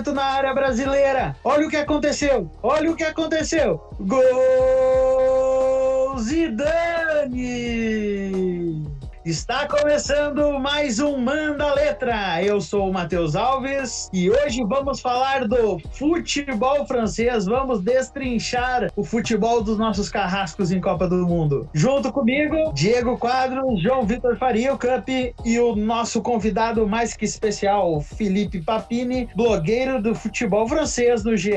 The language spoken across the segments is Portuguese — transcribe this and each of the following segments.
Cruzamento na área brasileira. Olha o que aconteceu. Olha o que aconteceu. Gol Zidane! Está começando mais um Manda Letra. Eu sou o Matheus Alves e hoje vamos falar do futebol francês. Vamos destrinchar o futebol dos nossos carrascos em Copa do Mundo. Junto comigo, Diego Quadro, João Vitor Faria, o Cup e o nosso convidado mais que especial, Felipe Papini, blogueiro do futebol francês no GE.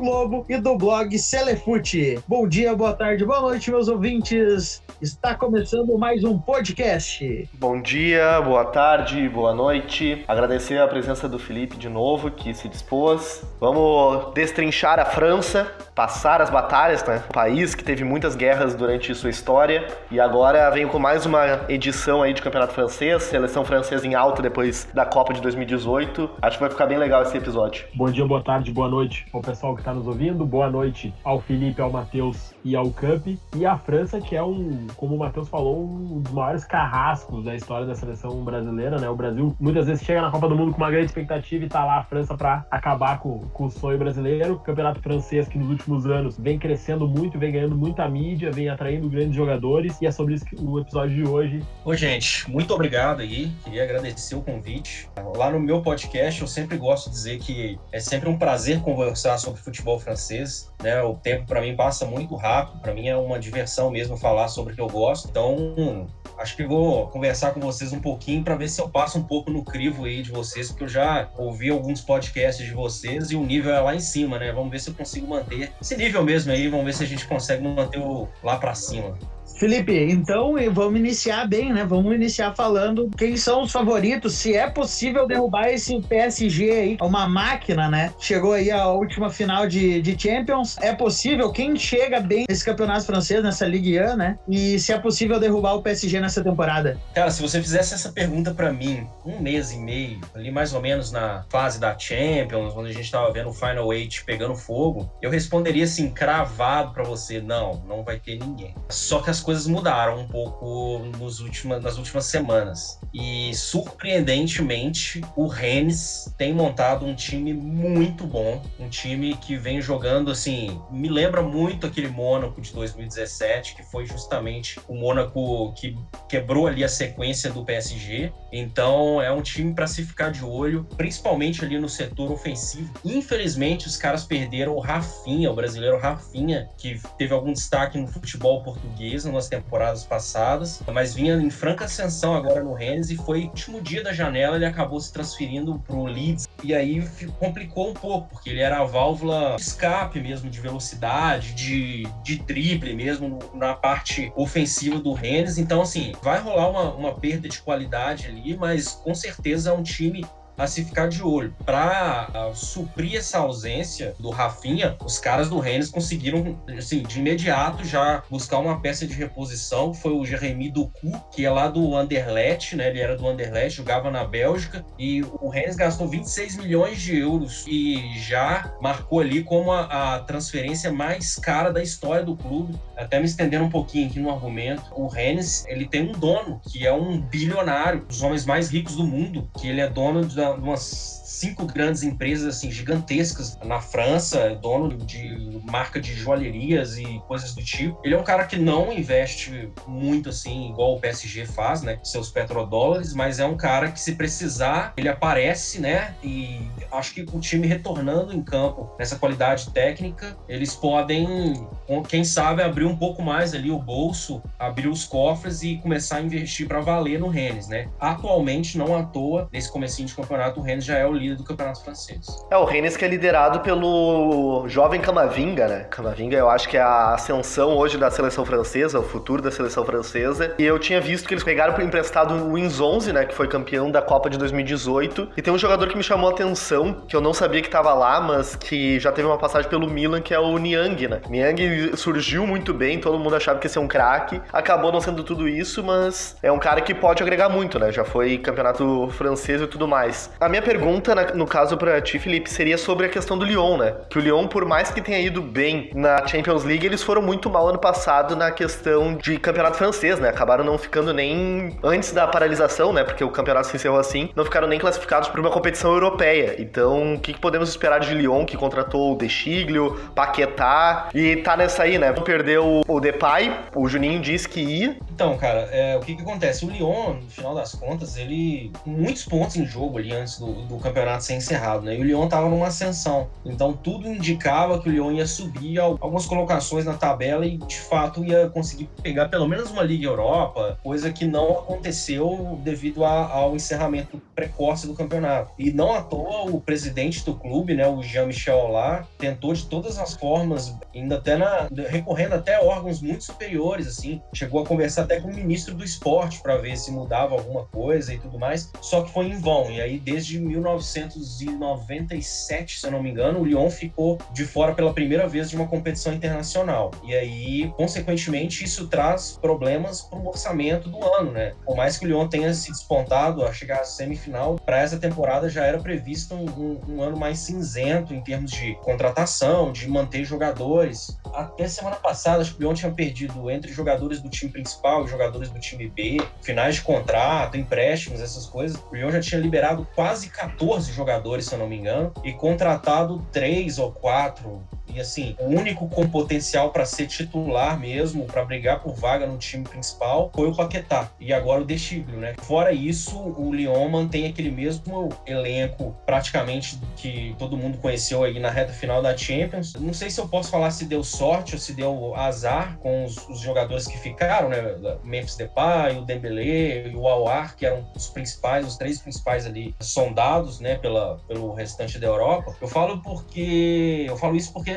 Globo e do blog Celefute. Bom dia, boa tarde, boa noite, meus ouvintes. Está começando mais um podcast. Podcast. Bom dia, boa tarde, boa noite. Agradecer a presença do Felipe de novo, que se dispôs. Vamos destrinchar a França, passar as batalhas, né? Um país que teve muitas guerras durante sua história. E agora venho com mais uma edição aí de Campeonato Francês, seleção francesa em alta depois da Copa de 2018. Acho que vai ficar bem legal esse episódio. Bom dia, boa tarde, boa noite ao pessoal que está nos ouvindo. Boa noite ao Felipe, ao Matheus e ao Cup. E a França, que é um, como o Matheus falou, um dos maiores carros carrascos da história da seleção brasileira, né? O Brasil muitas vezes chega na Copa do Mundo com uma grande expectativa e tá lá a França para acabar com, com o sonho brasileiro. O campeonato francês que nos últimos anos vem crescendo muito, vem ganhando muita mídia, vem atraindo grandes jogadores e é sobre isso que o episódio de hoje. Oi, gente, muito obrigado aí. Queria agradecer o convite. Lá no meu podcast eu sempre gosto de dizer que é sempre um prazer conversar sobre futebol francês, né? O tempo para mim passa muito rápido, para mim é uma diversão mesmo falar sobre o que eu gosto. Então, acho que vou conversar com vocês um pouquinho para ver se eu passo um pouco no crivo aí de vocês, porque eu já ouvi alguns podcasts de vocês e o nível é lá em cima, né? Vamos ver se eu consigo manter esse nível mesmo aí, vamos ver se a gente consegue manter o lá para cima. Felipe, então vamos iniciar bem, né? Vamos iniciar falando quem são os favoritos, se é possível derrubar esse PSG aí, uma máquina, né? Chegou aí a última final de, de Champions. É possível? Quem chega bem nesse campeonato francês, nessa Ligue 1, né? E se é possível derrubar o PSG nessa temporada? Cara, se você fizesse essa pergunta para mim um mês e meio, ali mais ou menos na fase da Champions, onde a gente tava vendo o Final Eight pegando fogo, eu responderia assim, cravado para você, não, não vai ter ninguém. Só que as coisas coisas mudaram um pouco nos últimos, nas últimas semanas. E surpreendentemente, o Rennes tem montado um time muito bom, um time que vem jogando assim, me lembra muito aquele Mônaco de 2017, que foi justamente o Mônaco que quebrou ali a sequência do PSG. Então, é um time para se ficar de olho, principalmente ali no setor ofensivo. Infelizmente, os caras perderam o Rafinha, o brasileiro Rafinha, que teve algum destaque no futebol português, nas temporadas passadas, mas vinha em franca ascensão agora no Rennes e foi último dia da janela ele acabou se transferindo para o Leeds e aí complicou um pouco porque ele era a válvula de escape mesmo de velocidade, de, de drible mesmo na parte ofensiva do Rennes. Então assim vai rolar uma, uma perda de qualidade ali, mas com certeza é um time a se ficar de olho. Para uh, suprir essa ausência do Rafinha, os caras do Rennes conseguiram, assim, de imediato já buscar uma peça de reposição, foi o Jeremy Doku, que é lá do Anderlecht, né? Ele era do Anderlecht, jogava na Bélgica, e o Rennes gastou 26 milhões de euros e já marcou ali como a, a transferência mais cara da história do clube. Até me estendendo um pouquinho aqui no argumento, o Rennes, ele tem um dono, que é um bilionário, dos homens mais ricos do mundo, que ele é dono da da, umas cinco grandes empresas assim gigantescas na França, é dono de marca de joalherias e coisas do tipo. Ele é um cara que não investe muito assim, igual o PSG faz, né, seus petrodólares, mas é um cara que se precisar, ele aparece, né, e acho que o time retornando em campo nessa qualidade técnica, eles podem, quem sabe, abrir um pouco mais ali o bolso, abrir os cofres e começar a investir para valer no Rennes, né? Atualmente, não à toa, nesse comecinho de campeonato, o Rennes já é o do campeonato francês. É, o Rennes que é liderado pelo jovem Camavinga, né? Camavinga eu acho que é a ascensão hoje da seleção francesa, o futuro da seleção francesa. E eu tinha visto que eles pegaram por emprestado o Wins 11, né? Que foi campeão da Copa de 2018. E tem um jogador que me chamou a atenção, que eu não sabia que estava lá, mas que já teve uma passagem pelo Milan, que é o Niang, né? Niang surgiu muito bem, todo mundo achava que ia ser um craque. Acabou não sendo tudo isso, mas é um cara que pode agregar muito, né? Já foi campeonato francês e tudo mais. A minha pergunta, no caso para ti, Felipe, seria sobre a questão do Lyon, né? Que o Lyon, por mais que tenha ido bem na Champions League, eles foram muito mal ano passado na questão de campeonato francês, né? Acabaram não ficando nem antes da paralisação, né? Porque o campeonato se encerrou assim, não ficaram nem classificados para uma competição europeia. Então, o que, que podemos esperar de Lyon, que contratou o Dechiglio, Paquetá e tá nessa aí, né? Perdeu o Depay, o Juninho disse que ia. Então, cara, é, o que que acontece? O Lyon, no final das contas, ele muitos pontos em jogo ali antes do, do campeonato ser encerrado, né? E o Lyon tava numa ascensão. Então, tudo indicava que o Lyon ia subir algumas colocações na tabela e, de fato, ia conseguir pegar pelo menos uma Liga Europa, coisa que não aconteceu devido a, ao encerramento precoce do campeonato. E não à toa o presidente do clube, né, o Jean-Michel lá, tentou de todas as formas, ainda até na, recorrendo até órgãos muito superiores, assim, chegou a conversar até com o ministro do esporte para ver se mudava alguma coisa e tudo mais, só que foi em vão. E aí, desde 1997, se eu não me engano, o Lyon ficou de fora pela primeira vez de uma competição internacional. E aí, consequentemente, isso traz problemas para o orçamento do ano, né? Por mais que o Lyon tenha se despontado a chegar à semifinal, para essa temporada já era previsto um, um, um ano mais cinzento em termos de contratação, de manter jogadores. Até semana passada, acho que o Lyon tinha perdido entre jogadores do time principal e jogadores do time B, finais de contrato, empréstimos, essas coisas. O Lyon já tinha liberado quase 14 jogadores, se eu não me engano, e contratado três ou quatro e assim, o único com potencial para ser titular mesmo, para brigar por vaga no time principal, foi o Paquetá. E agora o Dechiglio, né? Fora isso, o Lyon mantém aquele mesmo elenco praticamente que todo mundo conheceu aí na reta final da Champions. Não sei se eu posso falar se deu sorte ou se deu azar com os, os jogadores que ficaram, né? Memphis Depay, o Dembélé e o Aouar, que eram os principais, os três principais ali sondados, né, pela, pelo restante da Europa. Eu falo porque eu falo isso porque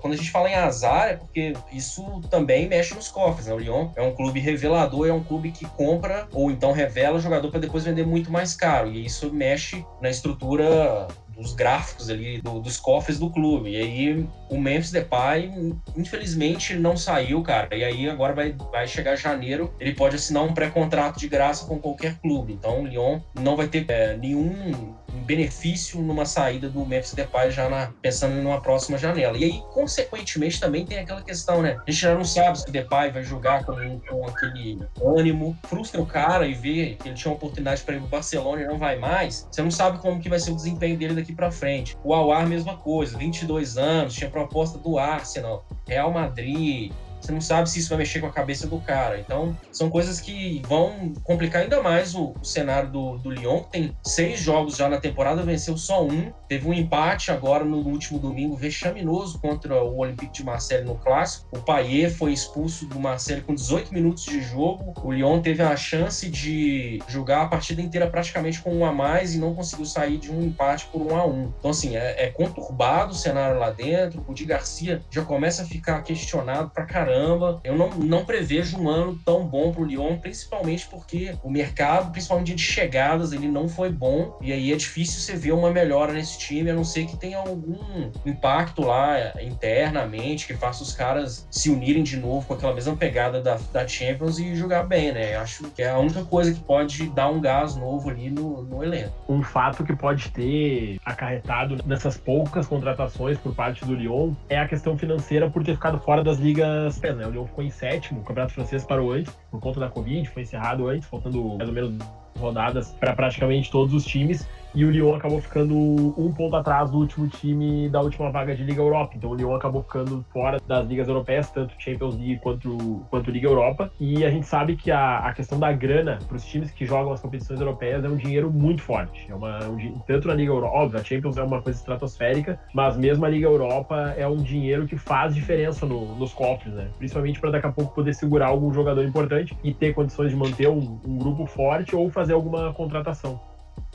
quando a gente fala em azar, é porque isso também mexe nos cofres, né? O Lyon é um clube revelador, é um clube que compra ou então revela o jogador para depois vender muito mais caro. E isso mexe na estrutura dos gráficos ali do, dos cofres do clube. E aí o Memphis Depay, infelizmente, não saiu, cara. E aí agora vai, vai chegar janeiro, ele pode assinar um pré-contrato de graça com qualquer clube. Então o Lyon não vai ter é, nenhum benefício numa saída do Memphis Depay já na, pensando numa próxima janela. E aí, consequentemente, também tem aquela questão, né? A gente já não sabe se o Depay vai jogar com, com aquele ânimo, frustra o cara e vê que ele tinha uma oportunidade para ir pro Barcelona e não vai mais. Você não sabe como que vai ser o desempenho dele daqui para frente. O Awar, mesma coisa, 22 anos, tinha proposta do Arsenal, Real Madrid, você não sabe se isso vai mexer com a cabeça do cara. Então, são coisas que vão complicar ainda mais o, o cenário do, do Lyon, que tem seis jogos já na temporada, venceu só um. Teve um empate agora no último domingo, vexaminoso contra o Olympique de Marseille no Clássico. O Payet foi expulso do Marseille com 18 minutos de jogo. O Lyon teve a chance de jogar a partida inteira praticamente com um a mais e não conseguiu sair de um empate por um a um. Então, assim, é, é conturbado o cenário lá dentro. O Di Garcia já começa a ficar questionado pra caramba caramba. Eu não, não prevejo um ano tão bom para o Lyon, principalmente porque o mercado, principalmente de chegadas, ele não foi bom. E aí é difícil você ver uma melhora nesse time, a não ser que tenha algum impacto lá internamente, que faça os caras se unirem de novo com aquela mesma pegada da, da Champions e jogar bem, né? Acho que é a única coisa que pode dar um gás novo ali no, no elenco. Um fato que pode ter acarretado nessas poucas contratações por parte do Lyon é a questão financeira por ter ficado fora das ligas né? O Lyon ficou em sétimo, o Campeonato Francês parou antes, por conta da Covid, foi encerrado antes, faltando mais ou menos rodadas para praticamente todos os times e o Lyon acabou ficando um ponto atrás do último time da última vaga de Liga Europa. Então o Lyon acabou ficando fora das ligas europeias, tanto Champions League quanto, quanto Liga Europa. E a gente sabe que a, a questão da grana para os times que jogam as competições europeias é um dinheiro muito forte. É uma, um, tanto na Liga Europa, óbvio, a Champions é uma coisa estratosférica, mas mesmo a Liga Europa é um dinheiro que faz diferença no, nos cofres, né? Principalmente para daqui a pouco poder segurar algum jogador importante e ter condições de manter um, um grupo forte ou fazer alguma contratação.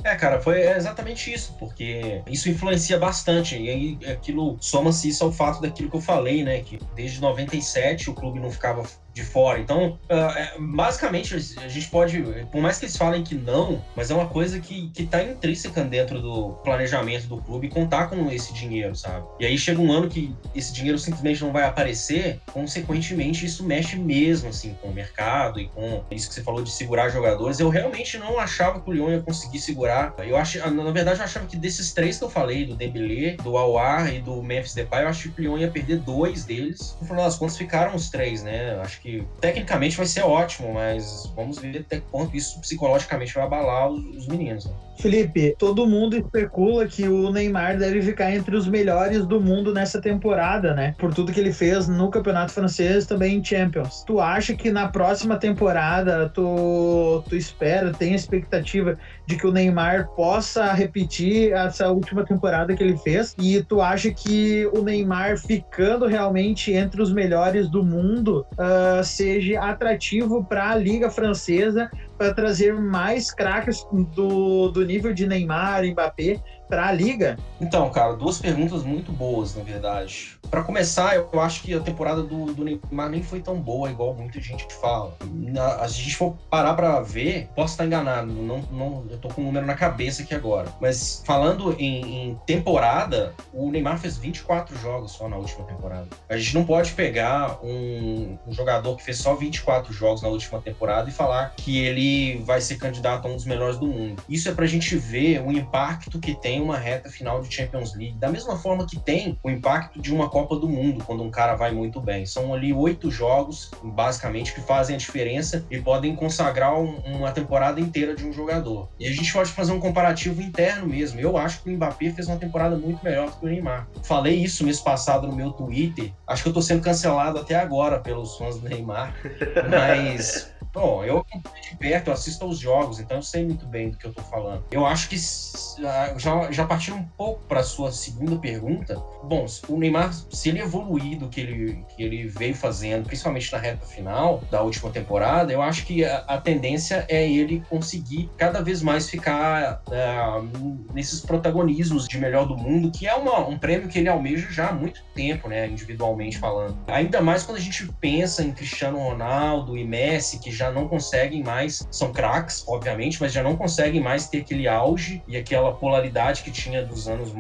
É, cara, foi exatamente isso, porque isso influencia bastante. E aí aquilo soma-se isso ao fato daquilo que eu falei, né? Que desde 97 o clube não ficava de fora. Então, uh, basicamente, a gente pode, por mais que eles falem que não, mas é uma coisa que, que tá intrínseca dentro do planejamento do clube contar com esse dinheiro, sabe? E aí chega um ano que esse dinheiro simplesmente não vai aparecer, consequentemente, isso mexe mesmo, assim, com o mercado e com isso que você falou de segurar jogadores. Eu realmente não achava que o Lyon ia conseguir segurar. Eu acho, na verdade, eu achava que desses três que eu falei, do Dembélé, do Awar e do Memphis Depay, eu acho que o Lyon ia perder dois deles. No final das contas, ficaram os três, né? Eu que tecnicamente vai ser ótimo, mas vamos ver até quanto isso psicologicamente vai abalar os, os meninos. Né? Felipe, todo mundo especula que o Neymar deve ficar entre os melhores do mundo nessa temporada, né? Por tudo que ele fez no Campeonato Francês também em Champions. Tu acha que na próxima temporada tu, tu espera, tem expectativa de que o Neymar possa repetir essa última temporada que ele fez? E tu acha que o Neymar ficando realmente entre os melhores do mundo uh, seja atrativo para a Liga Francesa para trazer mais craques do, do nível de Neymar, Mbappé para a liga? Então, cara, duas perguntas muito boas, na verdade. Para começar, eu acho que a temporada do, do, Neymar nem foi tão boa, igual muita gente fala. Na, se a gente for parar para ver, posso estar enganado, não, não, eu tô com um número na cabeça aqui agora. Mas falando em, em, temporada, o Neymar fez 24 jogos só na última temporada. A gente não pode pegar um, um jogador que fez só 24 jogos na última temporada e falar que ele vai ser candidato a um dos melhores do mundo. Isso é pra gente ver o impacto que tem uma reta final de Champions League, da mesma forma que tem o impacto de uma Copa do Mundo, quando um cara vai muito bem. São ali oito jogos, basicamente, que fazem a diferença e podem consagrar um, uma temporada inteira de um jogador. E a gente pode fazer um comparativo interno mesmo. Eu acho que o Mbappé fez uma temporada muito melhor do que o Neymar. Falei isso mês passado no meu Twitter. Acho que eu tô sendo cancelado até agora pelos fãs do Neymar, mas Bom, eu de perto, assisto aos jogos, então eu sei muito bem do que eu tô falando. Eu acho que já, já partindo um pouco para sua segunda pergunta, bom, o Neymar, se ele evoluir do que ele, que ele veio fazendo, principalmente na reta final da última temporada, eu acho que a, a tendência é ele conseguir cada vez mais ficar uh, nesses protagonismos de melhor do mundo, que é uma, um prêmio que ele almeja já há muito tempo, né, individualmente falando. Ainda mais quando a gente pensa em Cristiano Ronaldo e Messi, que já já não conseguem mais, são craques, obviamente, mas já não conseguem mais ter aquele auge e aquela polaridade que tinha dos anos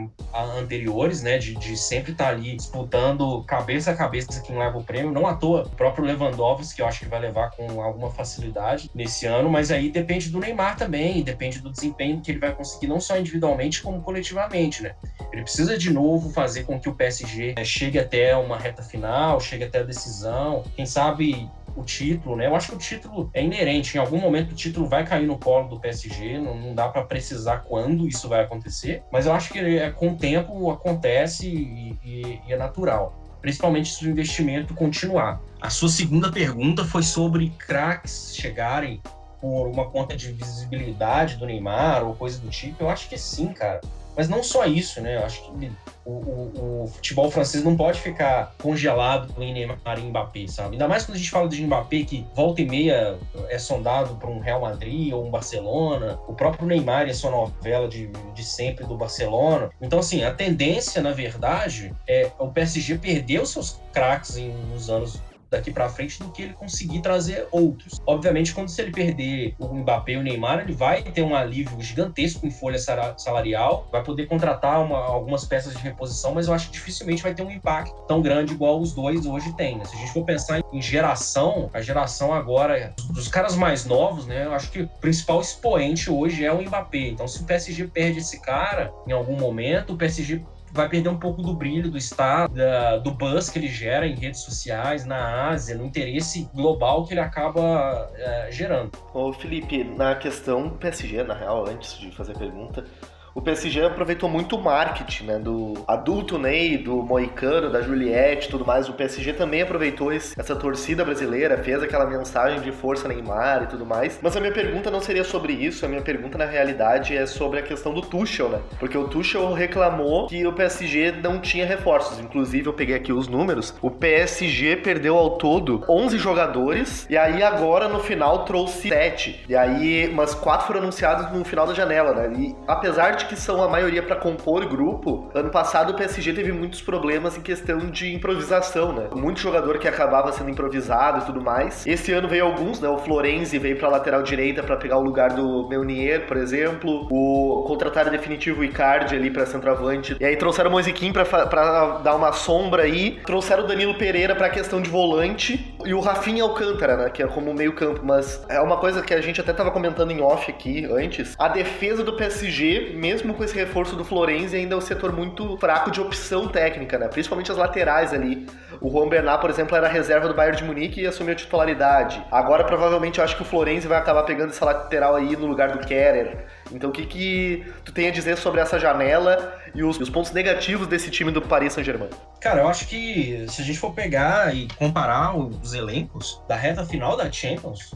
anteriores, né? De, de sempre estar tá ali disputando cabeça a cabeça quem leva o prêmio. Não à toa, o próprio Lewandowski, que eu acho que vai levar com alguma facilidade nesse ano, mas aí depende do Neymar também, depende do desempenho que ele vai conseguir, não só individualmente, como coletivamente, né? Ele precisa de novo fazer com que o PSG né, chegue até uma reta final, chegue até a decisão, quem sabe o título, né? Eu acho que o título é inerente. Em algum momento o título vai cair no colo do PSG, não, não dá para precisar quando isso vai acontecer, mas eu acho que é, com o tempo acontece e, e, e é natural. Principalmente se o investimento continuar. A sua segunda pergunta foi sobre craques chegarem por uma conta de visibilidade do Neymar ou coisa do tipo. Eu acho que sim, cara. Mas não só isso, né? Eu acho que o, o, o, futebol francês não pode ficar congelado com Neymar e Mbappé, sabe? Ainda mais quando a gente fala de Mbappé, que volta e meia é sondado para um Real Madrid ou um Barcelona. O próprio Neymar é sua novela de, de sempre do Barcelona. Então, assim, a tendência, na verdade, é o PSG perder os seus craques em uns anos daqui para frente do que ele conseguir trazer outros. Obviamente, quando se ele perder o Mbappé e o Neymar, ele vai ter um alívio gigantesco em folha salarial, vai poder contratar uma, algumas peças de reposição, mas eu acho que dificilmente vai ter um impacto tão grande igual os dois hoje têm. Né? Se a gente for pensar em geração, a geração agora dos caras mais novos, né? Eu acho que o principal expoente hoje é o Mbappé. Então, se o PSG perde esse cara em algum momento, o PSG vai perder um pouco do brilho, do estado, da, do buzz que ele gera em redes sociais, na Ásia, no interesse global que ele acaba é, gerando. Ô Felipe, na questão PSG, na real, antes de fazer a pergunta, o PSG aproveitou muito o marketing, né? Do adulto Ney, do Moicano, da Juliette tudo mais. O PSG também aproveitou esse, essa torcida brasileira, fez aquela mensagem de força Neymar e tudo mais. Mas a minha pergunta não seria sobre isso, a minha pergunta na realidade é sobre a questão do Tuchel, né? Porque o Tuchel reclamou que o PSG não tinha reforços. Inclusive, eu peguei aqui os números. O PSG perdeu ao todo 11 jogadores e aí agora no final trouxe 7. E aí, mas quatro foram anunciados no final da janela, né? E apesar de que são a maioria para compor grupo, ano passado o PSG teve muitos problemas em questão de improvisação, né? Muito jogador que acabava sendo improvisado e tudo mais. Esse ano veio alguns, né? O Florenzi veio para lateral direita para pegar o lugar do Meunier, por exemplo. O contrataram definitivo Icardi ali para centroavante. E aí trouxeram o Moisiquim para dar uma sombra aí. Trouxeram o Danilo Pereira para questão de volante e o Rafinha Alcântara, né? Que é como meio-campo. Mas é uma coisa que a gente até tava comentando em off aqui antes. A defesa do PSG, mesmo com esse reforço do Florenzi, ainda é um setor muito fraco de opção técnica, né? Principalmente as laterais ali. O Juan Bernat, por exemplo, era reserva do Bayern de Munique e assumiu a titularidade. Agora, provavelmente, eu acho que o Florenzi vai acabar pegando essa lateral aí no lugar do Kerer. Então, o que, que tu tem a dizer sobre essa janela e os, os pontos negativos desse time do Paris Saint-Germain? Cara, eu acho que se a gente for pegar e comparar os elencos da reta final da Champions,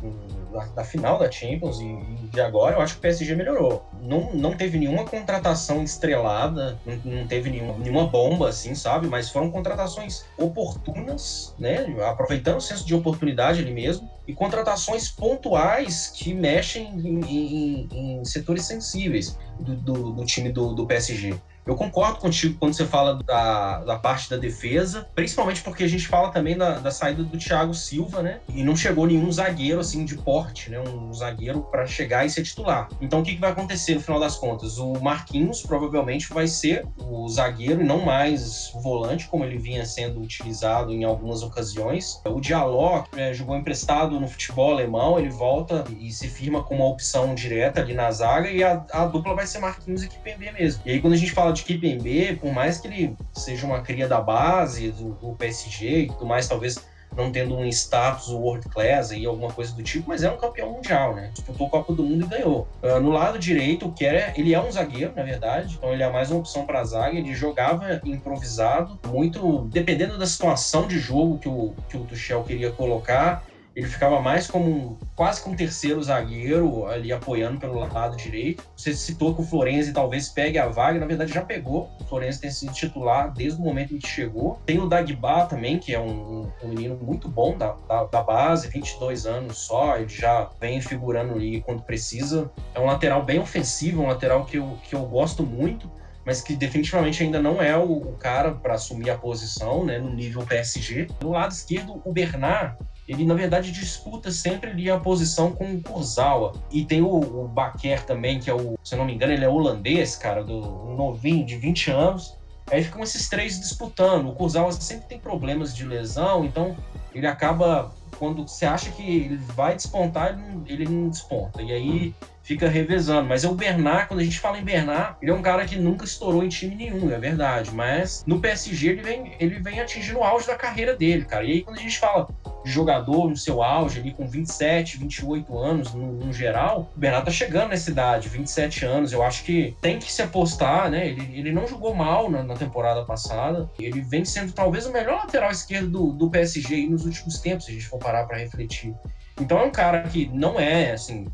da, da final da Champions e, e, de agora, eu acho que o PSG melhorou. Não, não teve nenhuma contratação estrelada, não, não teve nenhuma, nenhuma bomba, assim, sabe? Mas foram contratações oportunas, né? Aproveitando o senso de oportunidade ali mesmo e contratações pontuais que mexem em, em, em setores sensíveis do, do, do time do, do PSG. Eu concordo contigo quando você fala da, da parte da defesa, principalmente porque a gente fala também da, da saída do Thiago Silva, né? E não chegou nenhum zagueiro assim de porte, né? Um zagueiro para chegar e ser titular. Então o que, que vai acontecer no final das contas? O Marquinhos provavelmente vai ser o zagueiro e não mais o volante, como ele vinha sendo utilizado em algumas ocasiões. O Diallo é, jogou emprestado no futebol alemão, ele volta e se firma como uma opção direta ali na zaga e a, a dupla vai ser Marquinhos e Kipembe mesmo. E aí quando a gente fala de Kipembe, por mais que ele seja uma cria da base do, do PSG e tudo mais, talvez não tendo um status world class aí, alguma coisa do tipo, mas é um campeão mundial, né? Disputou a Copa do Mundo e ganhou. Uh, no lado direito, o Kerr, ele é um zagueiro, na verdade, então ele é mais uma opção para zaga, ele jogava improvisado, muito dependendo da situação de jogo que o, que o Tuchel queria colocar, ele ficava mais como um, quase como um terceiro zagueiro ali apoiando pelo lado direito. Você citou que o Florenzi talvez pegue a vaga, na verdade já pegou. O Florenzi tem sido titular desde o momento em que chegou. Tem o Dagba também, que é um, um menino muito bom da, da, da, base, 22 anos só, ele já vem figurando ali quando precisa. É um lateral bem ofensivo, um lateral que eu, que eu gosto muito mas que definitivamente ainda não é o, cara para assumir a posição, né, no nível PSG. Do lado esquerdo, o Bernard, ele na verdade disputa sempre ali a posição com o Kurzawa. E tem o, o Baquer também, que é o, se eu não me engano, ele é holandês, cara, do um novinho de 20 anos. Aí ficam esses três disputando. O Kurzawa sempre tem problemas de lesão, então ele acaba quando você acha que ele vai despontar, ele não, ele não desponta. E aí fica revezando. Mas é o Bernard, quando a gente fala em Bernard, ele é um cara que nunca estourou em time nenhum, é verdade. Mas no PSG ele vem, ele vem atingindo o auge da carreira dele, cara. E aí quando a gente fala de jogador no seu auge, ali com 27, 28 anos no, no geral, o Bernard tá chegando nessa idade, 27 anos. Eu acho que tem que se apostar, né? Ele, ele não jogou mal na, na temporada passada. Ele vem sendo talvez o melhor lateral esquerdo do, do PSG nos últimos tempos, se a gente for parar para refletir. Então é um cara que não é, assim,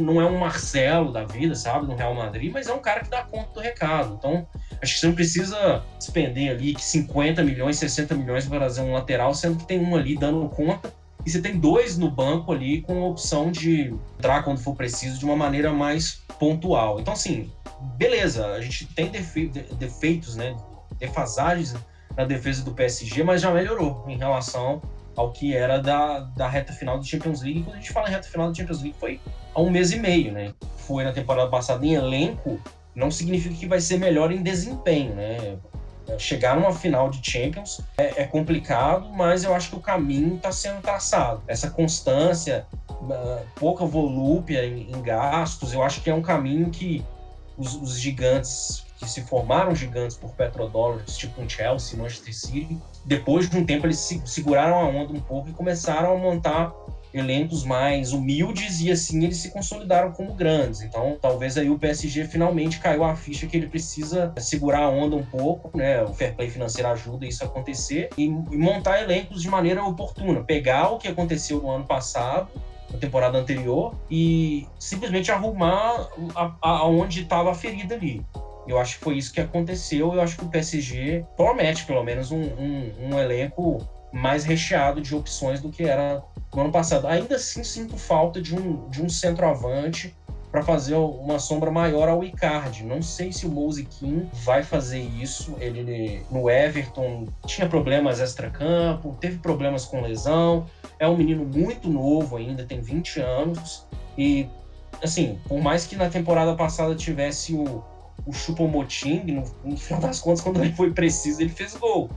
não é um Marcelo da vida, sabe, no Real Madrid, mas é um cara que dá conta do recado. Então, acho que você não precisa despender ali 50 milhões, 60 milhões para fazer um lateral, sendo que tem um ali dando conta e você tem dois no banco ali com a opção de entrar quando for preciso de uma maneira mais pontual. Então, assim, beleza, a gente tem defe defeitos, né, defasagens na defesa do PSG, mas já melhorou em relação ao que era da, da reta final do Champions League. Quando a gente fala em reta final do Champions League, foi há um mês e meio, né? Foi na temporada passada em elenco, não significa que vai ser melhor em desempenho, né? Chegar numa final de Champions é, é complicado, mas eu acho que o caminho está sendo traçado. Essa constância, uh, pouca volúpia em, em, gastos, eu acho que é um caminho que os, os gigantes que se formaram gigantes por petrodólares, tipo um Chelsea, Manchester City, depois de um tempo eles se, seguraram a onda um pouco e começaram a montar elencos mais humildes e assim eles se consolidaram como grandes. Então, talvez aí o PSG finalmente caiu a ficha que ele precisa segurar a onda um pouco, né? O fair play financeiro ajuda isso a acontecer e, montar elencos de maneira oportuna, pegar o que aconteceu no ano passado na temporada anterior e simplesmente arrumar aonde estava a ferida ali. Eu acho que foi isso que aconteceu. Eu acho que o PSG promete, pelo menos, um, um, um elenco mais recheado de opções do que era no ano passado. Ainda assim, sinto falta de um, de um centroavante para fazer uma sombra maior ao Icardi. Não sei se o Mouse King vai fazer isso. Ele no Everton tinha problemas extra-campo, teve problemas com lesão. É um menino muito novo ainda, tem 20 anos. E, assim, por mais que na temporada passada tivesse o, o Chupomoting, no, no final das contas, quando ele foi preciso, ele fez gol.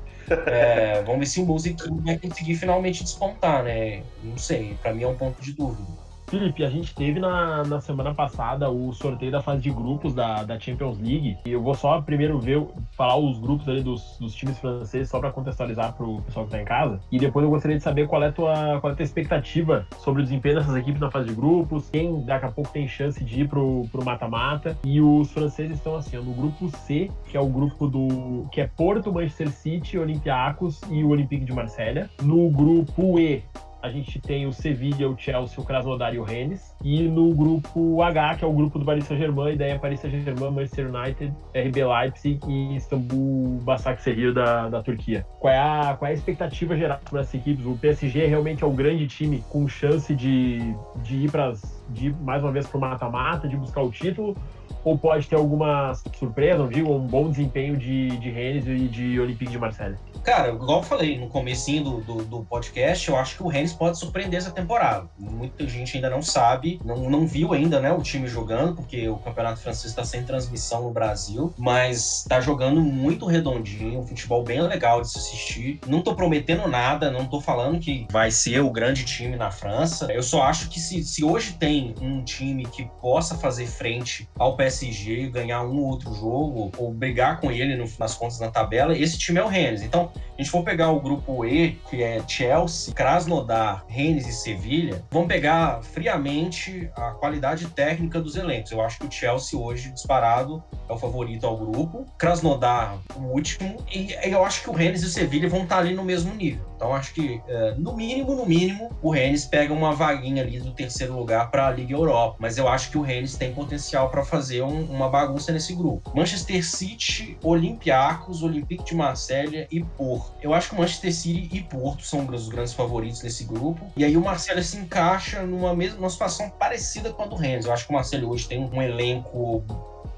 É, vamos ver se o Mouse King vai conseguir finalmente despontar, né? Não sei, para mim é um ponto de dúvida. Felipe, a gente teve na, na semana passada o sorteio da fase de grupos da, da Champions League. E eu vou só primeiro ver, falar os grupos ali dos, dos times franceses, só para contextualizar para o pessoal que está em casa. E depois eu gostaria de saber qual é, a tua, qual é a tua expectativa sobre o desempenho dessas equipes na fase de grupos, quem daqui a pouco tem chance de ir pro, pro mata-mata. E os franceses estão assim, no grupo C, que é o grupo do. que é Porto, Manchester City, Olympiacos e o Olympique de Marselha. No grupo E, a gente tem o Sevilla, o Chelsea, o Krasnodar e o Rennes. E no grupo H, que é o grupo do Paris Saint-Germain, e daí é Paris Saint-Germain, Manchester United, RB Leipzig e Istambul Basaksehir da, da Turquia. Qual é, a, qual é a expectativa geral para essas equipes? O PSG realmente é o grande time com chance de, de ir para de mais uma vez para o mata-mata, de buscar o título? Ou pode ter alguma surpresa, digo, um bom desempenho de, de Rennes e de Olympique de Marseille? Cara, igual eu falei no comecinho do, do, do, podcast, eu acho que o Rennes pode surpreender essa temporada. Muita gente ainda não sabe, não, não viu ainda né, o time jogando, porque o Campeonato Francês está sem transmissão no Brasil, mas está jogando muito redondinho, um futebol bem legal de se assistir. Não tô prometendo nada, não tô falando que vai ser o grande time na França. Eu só acho que se, se hoje tem um time que possa fazer frente ao PSG PSG ganhar um ou outro jogo ou brigar com ele no, nas contas na tabela, esse time é o Rennes. Então, a gente for pegar o grupo E, que é Chelsea, Krasnodar, Rennes e Sevilha, vamos pegar friamente a qualidade técnica dos elencos. Eu acho que o Chelsea hoje, disparado, é o favorito ao grupo. Krasnodar, o último. E eu acho que o Rennes e o Sevilha vão estar ali no mesmo nível. Então, acho que, é, no mínimo, no mínimo, o Rennes pega uma vaguinha ali do terceiro lugar para a Liga Europa. Mas eu acho que o Rennes tem potencial para fazer um, uma bagunça nesse grupo. Manchester City, Olympiacos, Olympique de Marselha e Porto. Eu acho que Manchester City e Porto são os grandes favoritos nesse grupo. E aí o Marcelo se encaixa numa mesma situação parecida com a do Rennes. Eu acho que o Marcelo hoje tem um elenco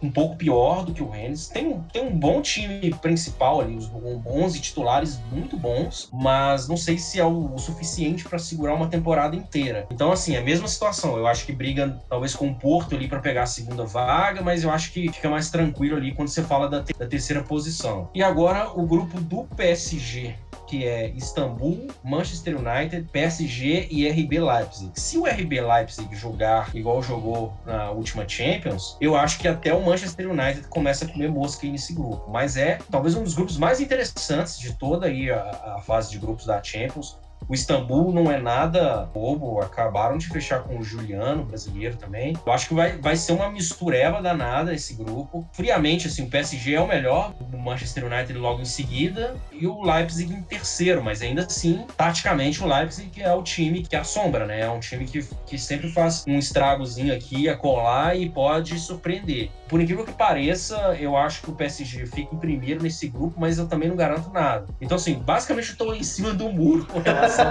um pouco pior do que o Rennes. Tem, tem um bom time principal ali, os 11 titulares muito bons, mas não sei se é o, o suficiente para segurar uma temporada inteira. Então, assim, é a mesma situação. Eu acho que briga talvez com o Porto ali para pegar a segunda vaga, mas eu acho que fica mais tranquilo ali quando você fala da, te da terceira posição. E agora o grupo do PSG que é Istambul, Manchester United, PSG e RB Leipzig. Se o RB Leipzig jogar igual jogou na última Champions, eu acho que até o Manchester United começa a comer mosca nesse grupo. Mas é talvez um dos grupos mais interessantes de toda aí a, a fase de grupos da Champions. O Istambul não é nada bobo, acabaram de fechar com o Juliano, brasileiro também. Eu acho que vai, vai ser uma mistureba danada esse grupo. Friamente, assim, o PSG é o melhor, o Manchester United logo em seguida e o Leipzig em terceiro, mas ainda assim, taticamente, o Leipzig é o time que assombra, né? É um time que, que sempre faz um estragozinho aqui, a colar e pode surpreender. Por incrível que pareça, eu acho que o PSG fica em primeiro nesse grupo, mas eu também não garanto nada. Então, assim, basicamente eu tô em cima do muro com relação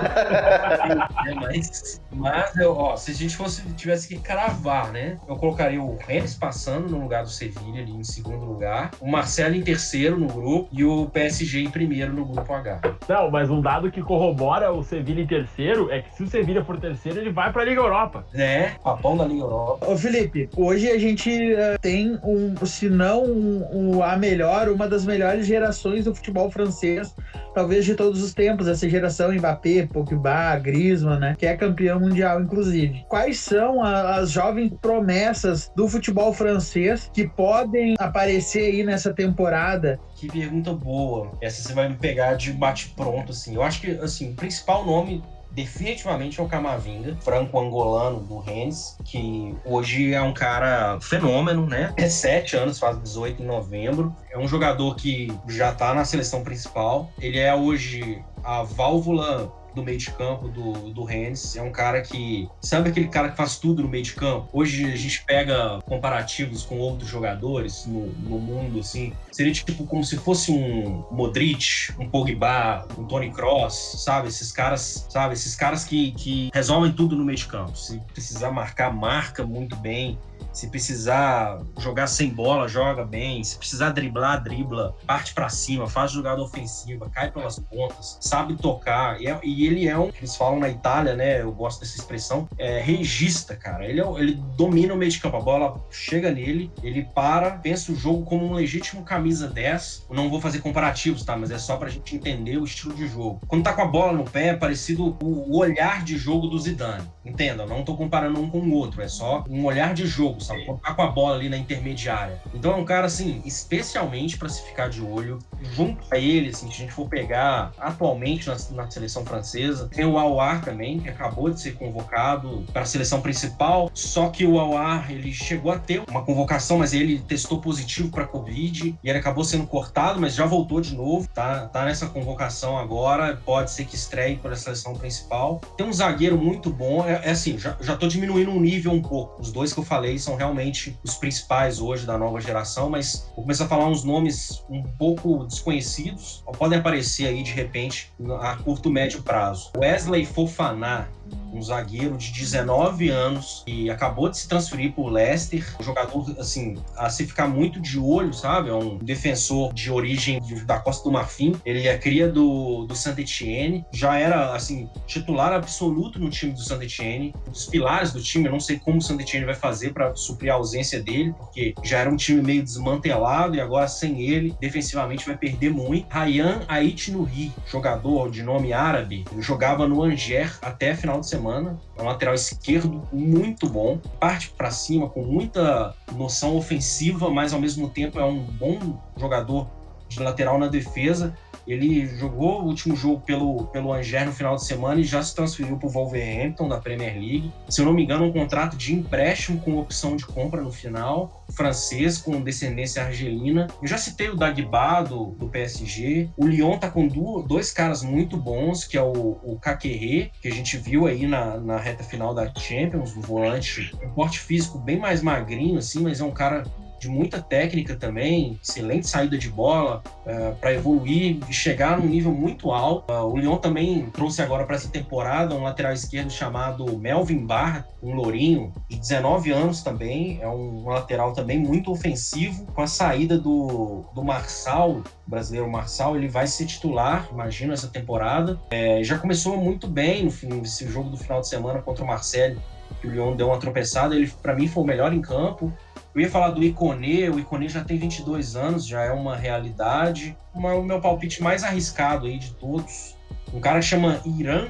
é, mas, mas eu, ó, se a gente fosse tivesse que cravar, né? Eu colocaria o Rennes passando no lugar do Sevilha ali em segundo lugar, o Marcelo em terceiro no grupo e o PSG em primeiro no grupo H. Não, mas um dado que corrobora o Sevilha em terceiro é que se o Sevilha for terceiro, ele vai para a Liga Europa. É, papão da Liga Europa. Ô Felipe, hoje a gente uh, tem um, se não um, um, a melhor, uma das melhores gerações do futebol francês, talvez de todos os tempos, essa geração Mbappé, Pogba, Griezmann, né? Que é campeão mundial, inclusive. Quais são a, as jovens promessas do futebol francês que podem aparecer aí nessa temporada? Que pergunta boa. Essa você vai me pegar de bate-pronto, assim. Eu acho que, assim, o principal nome definitivamente é o Camavinga, franco-angolano do Rennes, que hoje é um cara fenômeno, né? É sete anos, faz 18 em novembro. É um jogador que já tá na seleção principal. Ele é hoje a válvula do meio de campo do, do Rennes. É um cara que. Sabe aquele cara que faz tudo no meio de campo? Hoje a gente pega comparativos com outros jogadores no, no mundo, assim. Seria tipo como se fosse um Modric, um Pogba, um Tony Cross, sabe? Esses caras, sabe? Esses caras que, que resolvem tudo no meio de campo. Se precisar marcar, marca muito bem. Se precisar jogar sem bola, joga bem. Se precisar driblar, dribla. Parte para cima, faz jogada ofensiva, cai pelas pontas, sabe tocar. E, é, e, ele é um, eles falam na Itália, né? Eu gosto dessa expressão, é regista, cara. Ele, é, ele domina o meio de campo. A bola chega nele, ele para, pensa o jogo como um legítimo camisa 10. Eu não vou fazer comparativos, tá? Mas é só pra gente entender o estilo de jogo. Quando tá com a bola no pé, é parecido o olhar de jogo do Zidane. Entenda, não tô comparando um com o outro, é só um olhar de jogo sabe? Colocar com a bola ali na intermediária. Então é um cara, assim, especialmente para se ficar de olho. Junto a ele, assim, se a gente for pegar atualmente na, na seleção francesa, tem o Aouar também, que acabou de ser convocado para a seleção principal. Só que o Aouar, ele chegou a ter uma convocação, mas ele testou positivo para Covid e ele acabou sendo cortado, mas já voltou de novo. Tá, tá nessa convocação agora. Pode ser que estreie para a seleção principal. Tem um zagueiro muito bom. É, é assim, já, já tô diminuindo um nível um pouco. Os dois que eu falei são realmente os principais hoje da nova geração, mas vou começar a falar uns nomes um pouco desconhecidos, podem aparecer aí de repente a curto médio prazo. Wesley Fofaná, um zagueiro de 19 anos e acabou de se transferir para o Leicester. Um jogador, assim, a se ficar muito de olho, sabe? É um defensor de origem da Costa do Marfim. Ele é cria do, do Saint-Etienne. Já era, assim, titular absoluto no time do Saint-Etienne. Um dos pilares do time. Eu não sei como o Saint-Etienne vai fazer para suprir a ausência dele, porque já era um time meio desmantelado e agora sem ele, defensivamente vai perder muito. Ryan Ait Nuri, jogador de nome árabe, jogava no Angers até final de semana. É um lateral esquerdo muito bom, parte para cima com muita noção ofensiva, mas ao mesmo tempo é um bom jogador de lateral na defesa. Ele jogou o último jogo pelo, pelo Angers no final de semana e já se transferiu para o Wolverhampton da Premier League. Se eu não me engano, um contrato de empréstimo com opção de compra no final. Francês com descendência argelina. Eu já citei o Dagba do, do PSG. O Lyon tá com do, dois caras muito bons, que é o, o Kakeré, que a gente viu aí na, na reta final da Champions, do volante. Um porte físico bem mais magrinho, assim, mas é um cara de muita técnica também, excelente saída de bola é, para evoluir e chegar num nível muito alto. Uh, o Lyon também trouxe agora para essa temporada um lateral esquerdo chamado Melvin Barr, um lourinho de 19 anos também, é um, um lateral também muito ofensivo. Com a saída do, do Marçal, brasileiro Marçal, ele vai ser titular, imagino, essa temporada. É, já começou muito bem no fim, nesse jogo do final de semana contra o Marcelo que o Lyon deu uma tropeçada, ele para mim foi o melhor em campo. Eu ia falar do Iconê, o Iconê já tem 22 anos, já é uma realidade. Uma, o meu palpite mais arriscado aí de todos. Um cara que chama Irã,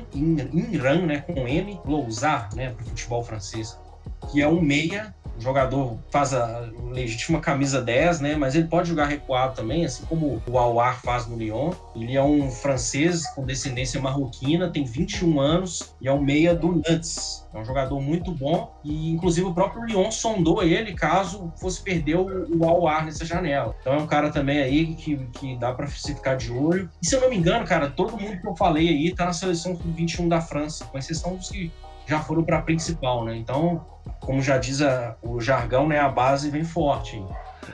né, com M, Lousar, né, pro futebol francês, que é um meia jogador faz a legítima camisa 10, né? Mas ele pode jogar recuado também, assim como o Aouar faz no Lyon. Ele é um francês com descendência marroquina, tem 21 anos e é um meia do Nantes. É um jogador muito bom e, inclusive, o próprio Lyon sondou ele caso fosse perder o, o Aouar nessa janela. Então é um cara também aí que, que dá para se ficar de olho. E se eu não me engano, cara, todo mundo que eu falei aí tá na seleção 21 da França, com exceção dos que já foram para a principal, né? Então, como já diz a, o jargão, né, a base vem forte.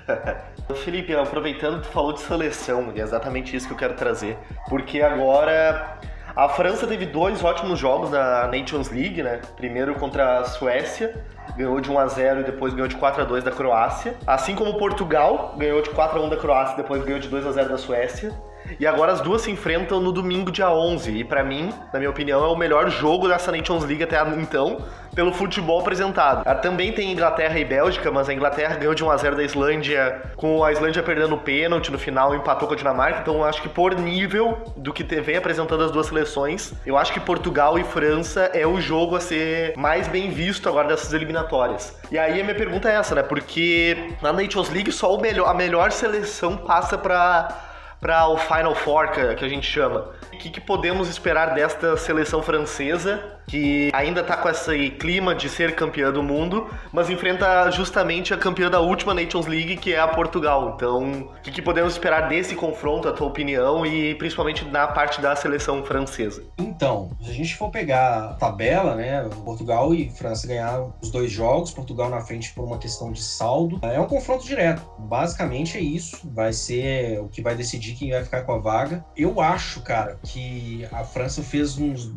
Felipe, aproveitando que tu falou de seleção, é exatamente isso que eu quero trazer, porque agora a França teve dois ótimos jogos na Nations League, né? Primeiro contra a Suécia, ganhou de 1 a 0 e depois ganhou de 4 a 2 da Croácia. Assim como Portugal ganhou de 4 a 1 da Croácia e depois ganhou de 2 a 0 da Suécia. E agora as duas se enfrentam no domingo, dia 11. E para mim, na minha opinião, é o melhor jogo dessa Nations League até então, pelo futebol apresentado. Ah, também tem Inglaterra e Bélgica, mas a Inglaterra ganhou de 1x0 da Islândia, com a Islândia perdendo o pênalti no final, empatou com a Dinamarca. Então acho que por nível do que vem apresentando as duas seleções, eu acho que Portugal e França é o jogo a ser mais bem visto agora dessas eliminatórias. E aí a minha pergunta é essa, né? Porque na Nations League só o melhor, a melhor seleção passa para para o Final Four, que a gente chama. O que, que podemos esperar desta seleção francesa que ainda tá com esse clima de ser campeã do mundo, mas enfrenta justamente a campeã da última Nations League, que é a Portugal. Então, o que, que podemos esperar desse confronto, a tua opinião, e principalmente na parte da seleção francesa? Então, se a gente for pegar a tabela, né, Portugal e França ganharam os dois jogos, Portugal na frente por uma questão de saldo, é um confronto direto. Basicamente é isso, vai ser o que vai decidir quem vai ficar com a vaga. Eu acho, cara, que a França fez uns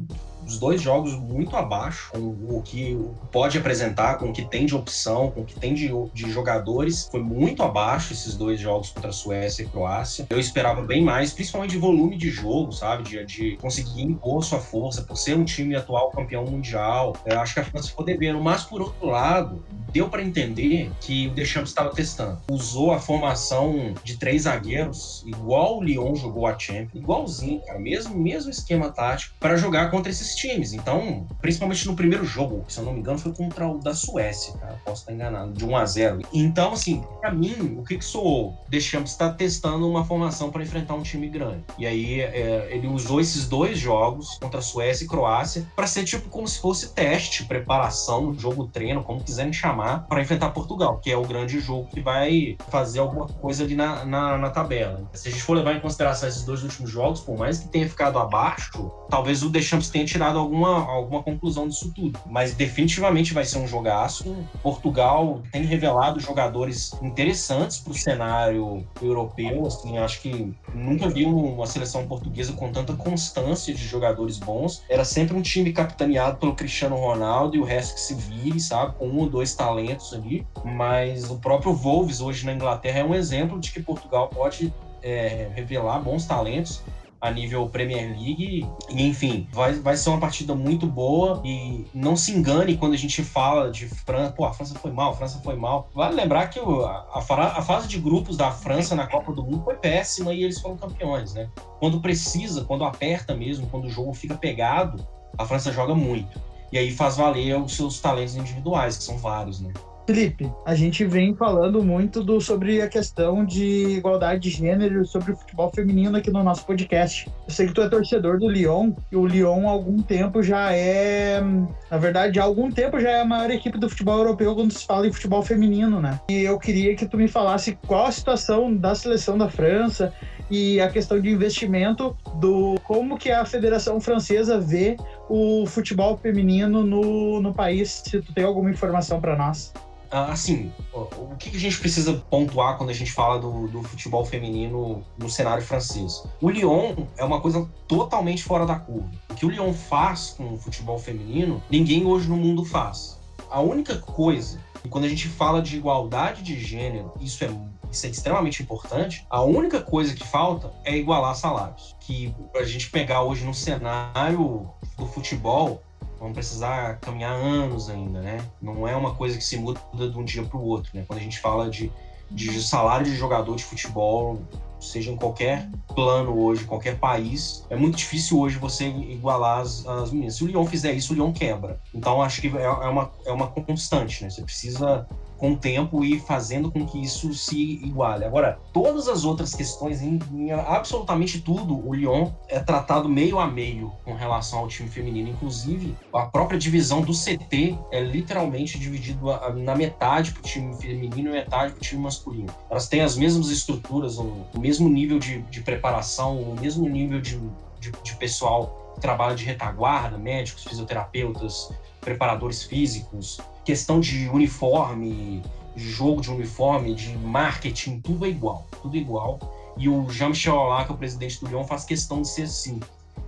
os dois jogos muito abaixo, com o que pode apresentar, com o que tem de opção, com o que tem de, de jogadores. Foi muito abaixo esses dois jogos contra a Suécia e a Croácia. Eu esperava bem mais, principalmente de volume de jogo, sabe? De, de conseguir impor sua força, por ser um time atual campeão mundial. Eu acho que a França ficou devendo. Mas, por outro lado, deu para entender que o Deschamps estava testando. Usou a formação de três zagueiros, igual o Lyon jogou a Champions, igualzinho, cara, mesmo, mesmo esquema tático, para jogar contra esses times. Então, principalmente no primeiro jogo, se eu não me engano foi contra o da Suécia, cara, posso estar enganado, de 1 a 0. Então, assim, para mim, o que que soou? Deschamps está testando uma formação para enfrentar um time grande. E aí é, ele usou esses dois jogos contra a Suécia e Croácia para ser tipo como se fosse teste, preparação, jogo treino, como quiserem chamar, para enfrentar Portugal, que é o grande jogo que vai fazer alguma coisa ali na, na, na tabela. Se a gente for levar em consideração esses dois últimos jogos, por mais que tenha ficado abaixo, talvez o Deschamps tenha tirado tirado alguma, alguma conclusão disso tudo. Mas definitivamente vai ser um jogaço. Portugal tem revelado jogadores interessantes para o cenário europeu. Assim, acho que nunca vi uma seleção portuguesa com tanta constância de jogadores bons. Era sempre um time capitaneado pelo Cristiano Ronaldo e o resto que se vire, sabe? Com um ou dois talentos ali. Mas o próprio Wolves hoje na Inglaterra é um exemplo de que Portugal pode é, revelar bons talentos a nível Premier League. E, enfim, vai, vai ser uma partida muito boa. E não se engane quando a gente fala de França. Pô, a França foi mal, a França foi mal. Vale lembrar que o, a, a, fase de grupos da França na Copa do Mundo foi péssima e eles foram campeões, né? Quando precisa, quando aperta mesmo, quando o jogo fica pegado, a França joga muito. E aí faz valer os seus talentos individuais, que são vários, né? Felipe, a gente vem falando muito do, sobre a questão de igualdade de gênero, sobre o futebol feminino aqui no nosso podcast. Eu sei que tu é torcedor do Lyon, e o Lyon há algum tempo já é, na verdade, há algum tempo já é a maior equipe do futebol europeu quando se fala em futebol feminino, né? E eu queria que tu me falasse qual a situação da seleção da França e a questão de investimento do como que a Federação Francesa vê o futebol feminino no, no país, se tu tem alguma informação para nós. Ah, assim, o que a gente precisa pontuar quando a gente fala do, do, futebol feminino no cenário francês? O Lyon é uma coisa totalmente fora da curva. O que o Lyon faz com o futebol feminino, ninguém hoje no mundo faz. A única coisa, e quando a gente fala de igualdade de gênero, isso é, isso é extremamente importante, a única coisa que falta é igualar salários. Que a gente pegar hoje no cenário do futebol, vão precisar caminhar anos ainda, né? Não é uma coisa que se muda de um dia para o outro, né? Quando a gente fala de, de salário de jogador de futebol, seja em qualquer plano hoje, qualquer país, é muito difícil hoje você igualar as, as meninas. Se o Lyon fizer isso, o Lyon quebra. Então acho que é, é uma, é uma constante, né? Você precisa com o tempo e fazendo com que isso se iguale. Agora, todas as outras questões, em, em, absolutamente tudo, o Lyon é tratado meio a meio com relação ao time feminino. Inclusive, a própria divisão do CT é literalmente dividido na metade para o time feminino e metade para o time masculino. Elas têm as mesmas estruturas, o, mesmo nível de, de preparação, o mesmo nível de, de, de pessoal que trabalha de retaguarda, médicos, fisioterapeutas, preparadores físicos, questão de uniforme, jogo de uniforme, de marketing, tudo é igual, tudo igual. E o Jean-Michel Aulas, é o presidente do Lyon, faz questão de ser assim.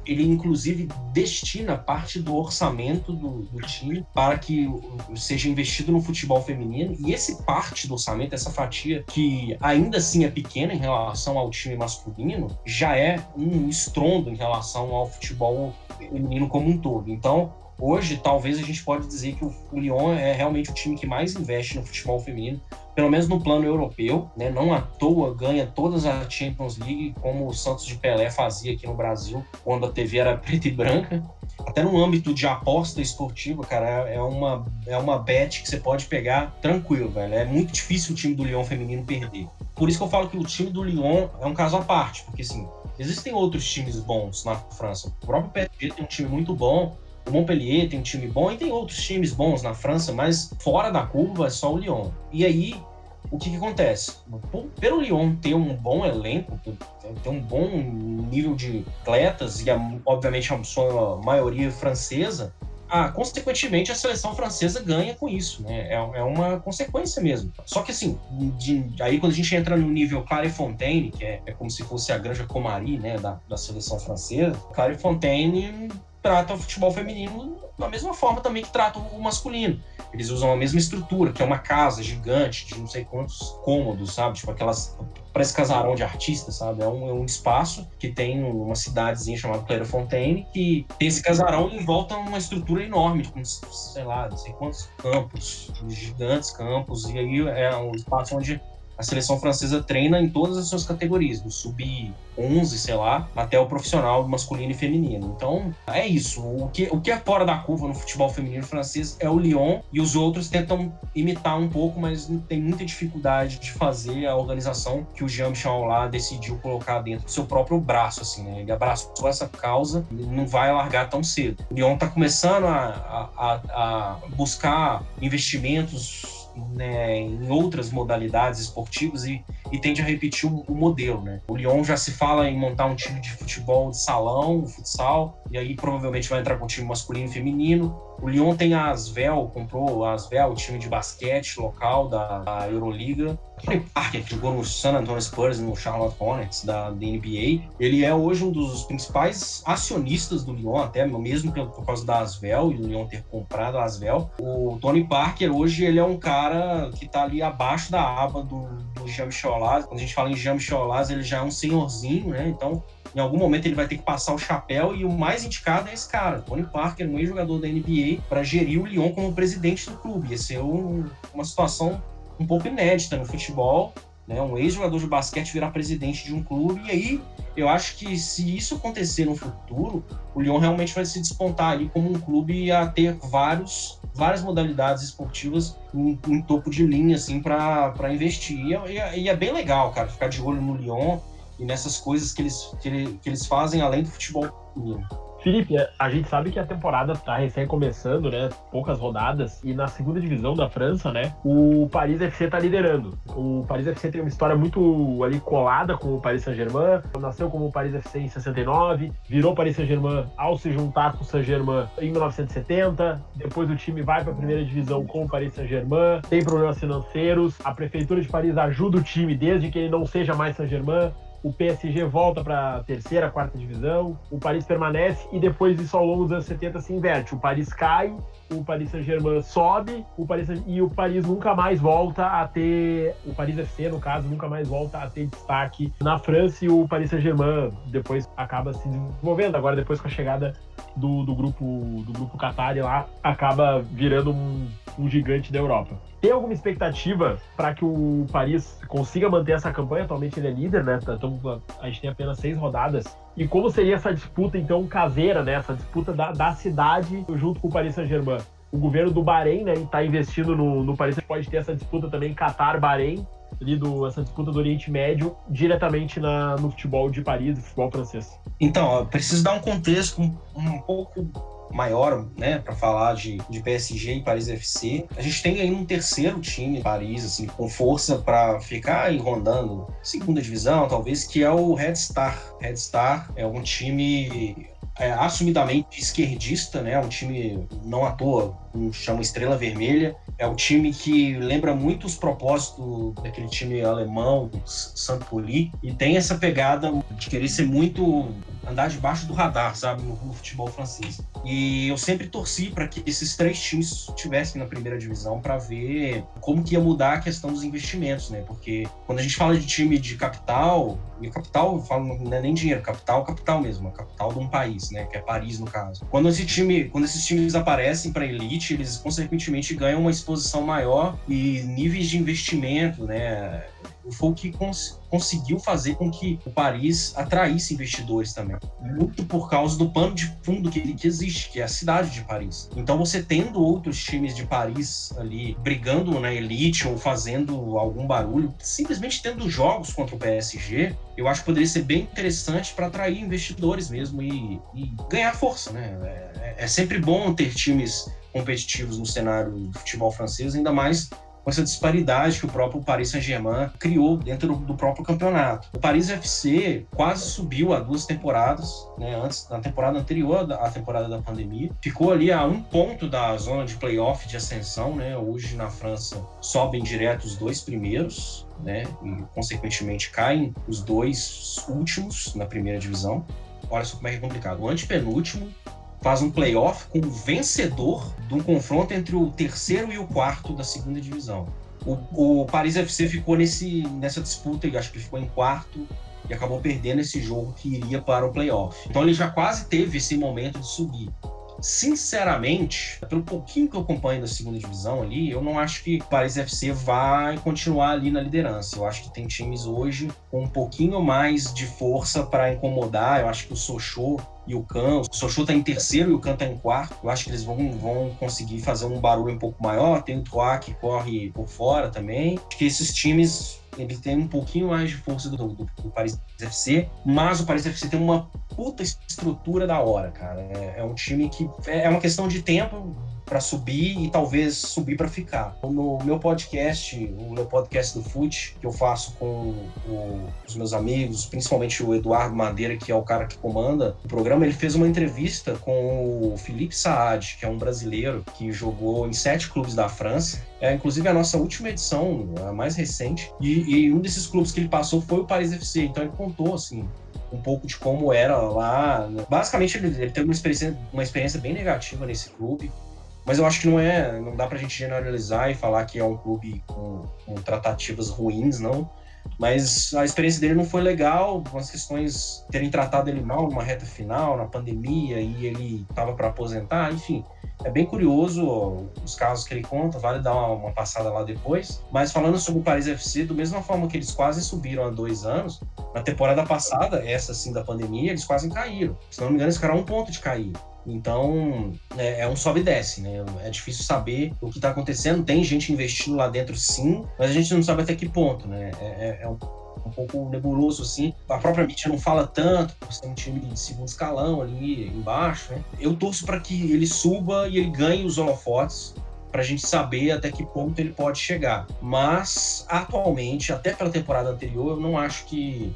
Ele, inclusive, destina parte do orçamento do, do time para que seja investido no futebol feminino. E esse parte do orçamento, essa fatia, que ainda assim é pequena em relação ao time masculino, já é um estrondo em relação ao futebol feminino como um todo. Então, hoje talvez a gente pode dizer que o, Lyon é realmente o time que mais investe no futebol feminino, pelo menos no plano europeu, né? Não à toa ganha todas as Champions League, como o Santos de Pelé fazia aqui no Brasil, quando a TV era preta e branca. Até no âmbito de aposta esportiva, cara, é, é uma, é uma bet que você pode pegar tranquilo, velho. É muito difícil o time do Lyon feminino perder. Por isso que eu falo que o time do Lyon é um caso à parte, porque assim, existem outros times bons na França. O próprio PSG tem um time muito bom, O Montpellier tem um time bom e tem outros times bons na França, mas fora da curva é só o Lyon. E aí, o que, que acontece? Pelo Lyon ter um bom elenco, ter um bom nível de atletas e, obviamente, a sua maioria francesa, ah, consequentemente a seleção francesa ganha com isso, né? É, é uma consequência mesmo. Só que assim, de, aí quando a gente entra no nível Clairefontaine, que é, é como se fosse a Granja Comari, né, da, da seleção francesa, Clairefontaine trata o futebol feminino da mesma forma também que trata o masculino. Eles usam a mesma estrutura, que é uma casa gigante de não sei quantos cômodos, sabe? Tipo aquelas. Parece casarão de artistas, sabe? É um, é um espaço que tem uma cidadezinha chamada Clairefontaine, que tem esse casarão e volta uma estrutura enorme, com, sei lá, não sei quantos campos, gigantes campos, e aí é um espaço onde a seleção francesa treina em todas as suas categorias, do sub-11, sei lá, até o profissional masculino e feminino. Então, é isso. O que, o que é fora da curva no futebol feminino francês é o Lyon e os outros tentam imitar um pouco, mas tem muita dificuldade de fazer a organização que o Jean-Michel lá decidiu colocar dentro do seu próprio braço, assim, né? Ele abraçou essa causa e não vai largar tão cedo. O Lyon está começando a, a, a buscar investimentos né, em outras modalidades esportivas e, e tende a repetir o, o, modelo. Né? O Lyon já se fala em montar um time de futebol de salão, futsal, e aí provavelmente vai entrar com um time masculino e feminino. O Lyon tem a Asvel, comprou a Asvel, o time de basquete local da, da Euroliga. Tony Parker, que jogou no San Antonio Spurs no Charlotte Hornets da, da, NBA, ele é hoje um dos principais acionistas do Lyon, até mesmo por, causa da Asvel e o Lyon ter comprado a Asvel. O Tony Parker hoje ele é um cara que está ali abaixo da aba do, do Jean-Michel Quando a gente fala em Jean-Michel ele já é um senhorzinho, né? Então em algum momento ele vai ter que passar o chapéu e o mais indicado é esse cara, Tony Parker, um ex-jogador da NBA, para gerir o Lyon como presidente do clube. Ia ser um, uma situação um pouco inédita no futebol, né? Um ex-jogador de basquete virar presidente de um clube e aí eu acho que se isso acontecer no futuro, o Lyon realmente vai se despontar ali como um clube a ter vários várias modalidades esportivas em, em topo de linha assim para investir e é, e é bem legal, cara, ficar de olho no Lyon e nessas coisas que eles, que, que eles fazem além do futebol. Felipe, a gente sabe que a temporada está recém começando, né? Poucas rodadas. E na segunda divisão da França, né? O Paris FC está liderando. O Paris FC tem uma história muito ali colada com o Paris Saint-Germain. Nasceu como o Paris FC em 69, virou Paris Saint-Germain ao se juntar com o Saint-Germain em 1970. Depois o time vai para a primeira divisão com o Paris Saint-Germain. Tem problemas financeiros. A prefeitura de Paris ajuda o time desde que ele não seja mais Saint-Germain o PSG volta para a terceira, quarta divisão, o Paris permanece e depois disso ao longo dos anos 70 se inverte. O Paris cai, o Paris Saint-Germain sobe, o Paris e o Paris nunca mais volta a ter, o Paris FC no caso, nunca mais volta a ter destaque na França e o Paris Saint-Germain depois acaba se desenvolvendo. Agora depois com a chegada do, do grupo do grupo Qatar lá acaba virando um, um gigante da Europa. Tem alguma expectativa para que o Paris consiga manter essa campanha? Atualmente ele é líder, né? Então, a gente tem apenas seis rodadas. E como seria essa disputa, então, caseira, né? Essa disputa da, da cidade junto com o Paris Saint-Germain? O governo do Bahrein, né, está investindo no, no Paris, pode ter essa disputa também Qatar-Bahrein, ali do, essa disputa do Oriente Médio, diretamente na, no futebol de Paris, futebol francês. Então, preciso dar um contexto um, um pouco maior, né, para falar de, de PSG e Paris FC. A gente tem aí um terceiro time, Paris, assim, com força para ficar aí rondando segunda divisão, talvez, que é o Red Star. Red Star é um time é, assumidamente esquerdista, né? Um time não à toa, chama Estrela Vermelha. É um time que lembra muito os propósitos daquele time alemão, Saint-Pauli, e tem essa pegada de querer ser muito andar debaixo do radar, sabe, no, futebol francês. E eu sempre torci para que esses três times estivessem na primeira divisão para ver como que ia mudar a questão dos investimentos, né? Porque quando a gente fala de time de capital, e capital, eu falo, não é nem dinheiro, capital, capital mesmo, a capital de um país, né? Que é Paris no caso. Quando esse time, quando esses times aparecem para elite, eles consequentemente ganham uma exposição maior e níveis de investimento, né? foi o que cons conseguiu fazer com que o Paris atraísse investidores também. Muito por causa do pano de fundo que, que existe, que é a cidade de Paris. Então, você tendo outros times de Paris ali brigando na elite ou fazendo algum barulho, simplesmente tendo jogos contra o PSG, eu acho que poderia ser bem interessante para atrair investidores mesmo e, e ganhar força, né? É, é sempre bom ter times competitivos no cenário do futebol francês, ainda mais com essa disparidade que o próprio Paris Saint-Germain criou dentro do, próprio campeonato. O Paris FC quase subiu há duas temporadas, né, antes na temporada anterior à temporada da pandemia, ficou ali a um ponto da zona de playoff de ascensão, né? Hoje na França sobem direto os dois primeiros, né? E consequentemente caem os dois últimos na primeira divisão. Olha só como é é complicado. O antepenúltimo faz um playoff com o vencedor de um confronto entre o terceiro e o quarto da segunda divisão. O, o Paris FC ficou nesse, nessa disputa, e acho que ficou em quarto e acabou perdendo esse jogo que iria para o playoff. Então ele já quase teve esse momento de subir. Sinceramente, pelo pouquinho que eu acompanho da segunda divisão ali, eu não acho que o Paris FC vai continuar ali na liderança. Eu acho que tem times hoje com um pouquinho mais de força para incomodar. Eu acho que o Sochaux e o Can. O Sochaux tá em terceiro e o Can tá em quarto. Eu acho que eles vão, vão conseguir fazer um barulho um pouco maior. Tem o Troá que corre por fora também. Acho que esses times ele tem um pouquinho mais de força do, do, do, Paris FC, mas o Paris FC tem uma puta estrutura da hora, cara. É, é um time que é, é uma questão de tempo para subir e talvez subir para ficar. No meu podcast, o meu podcast do FUT, que eu faço com o, os meus amigos, principalmente o Eduardo Madeira, que é o cara que comanda o programa, ele fez uma entrevista com o Felipe Saad, que é um brasileiro que jogou em sete clubes da França. É inclusive a nossa última edição, a mais recente, e, e um desses clubes que ele passou foi o Paris FC. Então ele contou assim um pouco de como era lá. Basicamente, ele, ele teve uma experiência, uma experiência bem negativa nesse clube. Mas eu acho que não é, não dá pra gente generalizar e falar que é um clube com, com tratativas ruins, não. Mas a experiência dele não foi legal, as questões terem tratado ele mal numa reta final, na pandemia, e ele estava para aposentar, enfim. É bem curioso os casos que ele conta, vale dar uma, uma, passada lá depois. Mas falando sobre o Paris FC, da mesma forma que eles quase subiram há dois anos, na temporada passada, essa sim da pandemia, eles quase caíram. Se não me engano, eles ficaram a um ponto de cair. Então, é, é, um sobe e desce, né? É difícil saber o que está acontecendo. Tem gente investindo lá dentro, sim, mas a gente não sabe até que ponto, né? É, é, é um, um, pouco nebuloso, assim. A própria mídia não fala tanto, porque tem um time de segundo escalão ali embaixo, né? Eu torço para que ele suba e ele ganhe os holofotes para a gente saber até que ponto ele pode chegar. Mas, atualmente, até pela temporada anterior, eu não acho que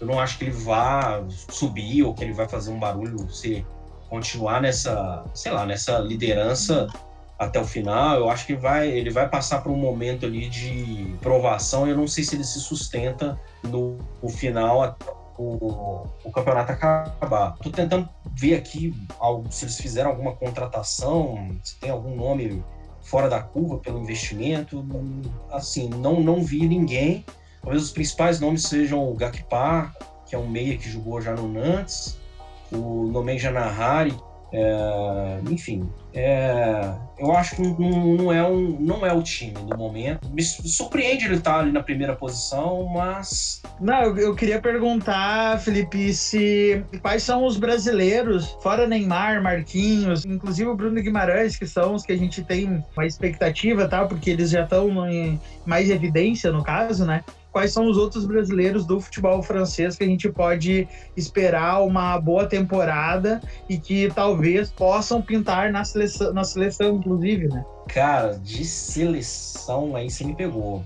eu não acho que ele vá subir ou que ele vai fazer um barulho ser continuar nessa, sei lá, nessa liderança até o final. Eu acho que vai, ele vai passar por um momento ali de provação. Eu não sei se ele se sustenta no, no final o, o campeonato acabar. Tô tentando ver aqui algo, se eles fizeram alguma contratação, se tem algum nome fora da curva pelo investimento. Assim, não, não vi ninguém. Talvez os principais nomes sejam o Gakpa, que é um meia que jogou já no Nantes, o Nomen Janahari, é, enfim, é, eu acho que não, não, é um, não é o time no momento. Me surpreende ele estar ali na primeira posição, mas. Não, eu, eu, queria perguntar, Felipe, se quais são os brasileiros, fora Neymar, Marquinhos, inclusive o Bruno Guimarães, que são os que a gente tem uma expectativa, tá? Porque eles já estão em mais evidência no caso, né? Quais são os outros brasileiros do futebol francês que a gente pode esperar uma boa temporada e que talvez possam pintar na seleção, na seleção inclusive, né? Cara, de seleção aí você me pegou.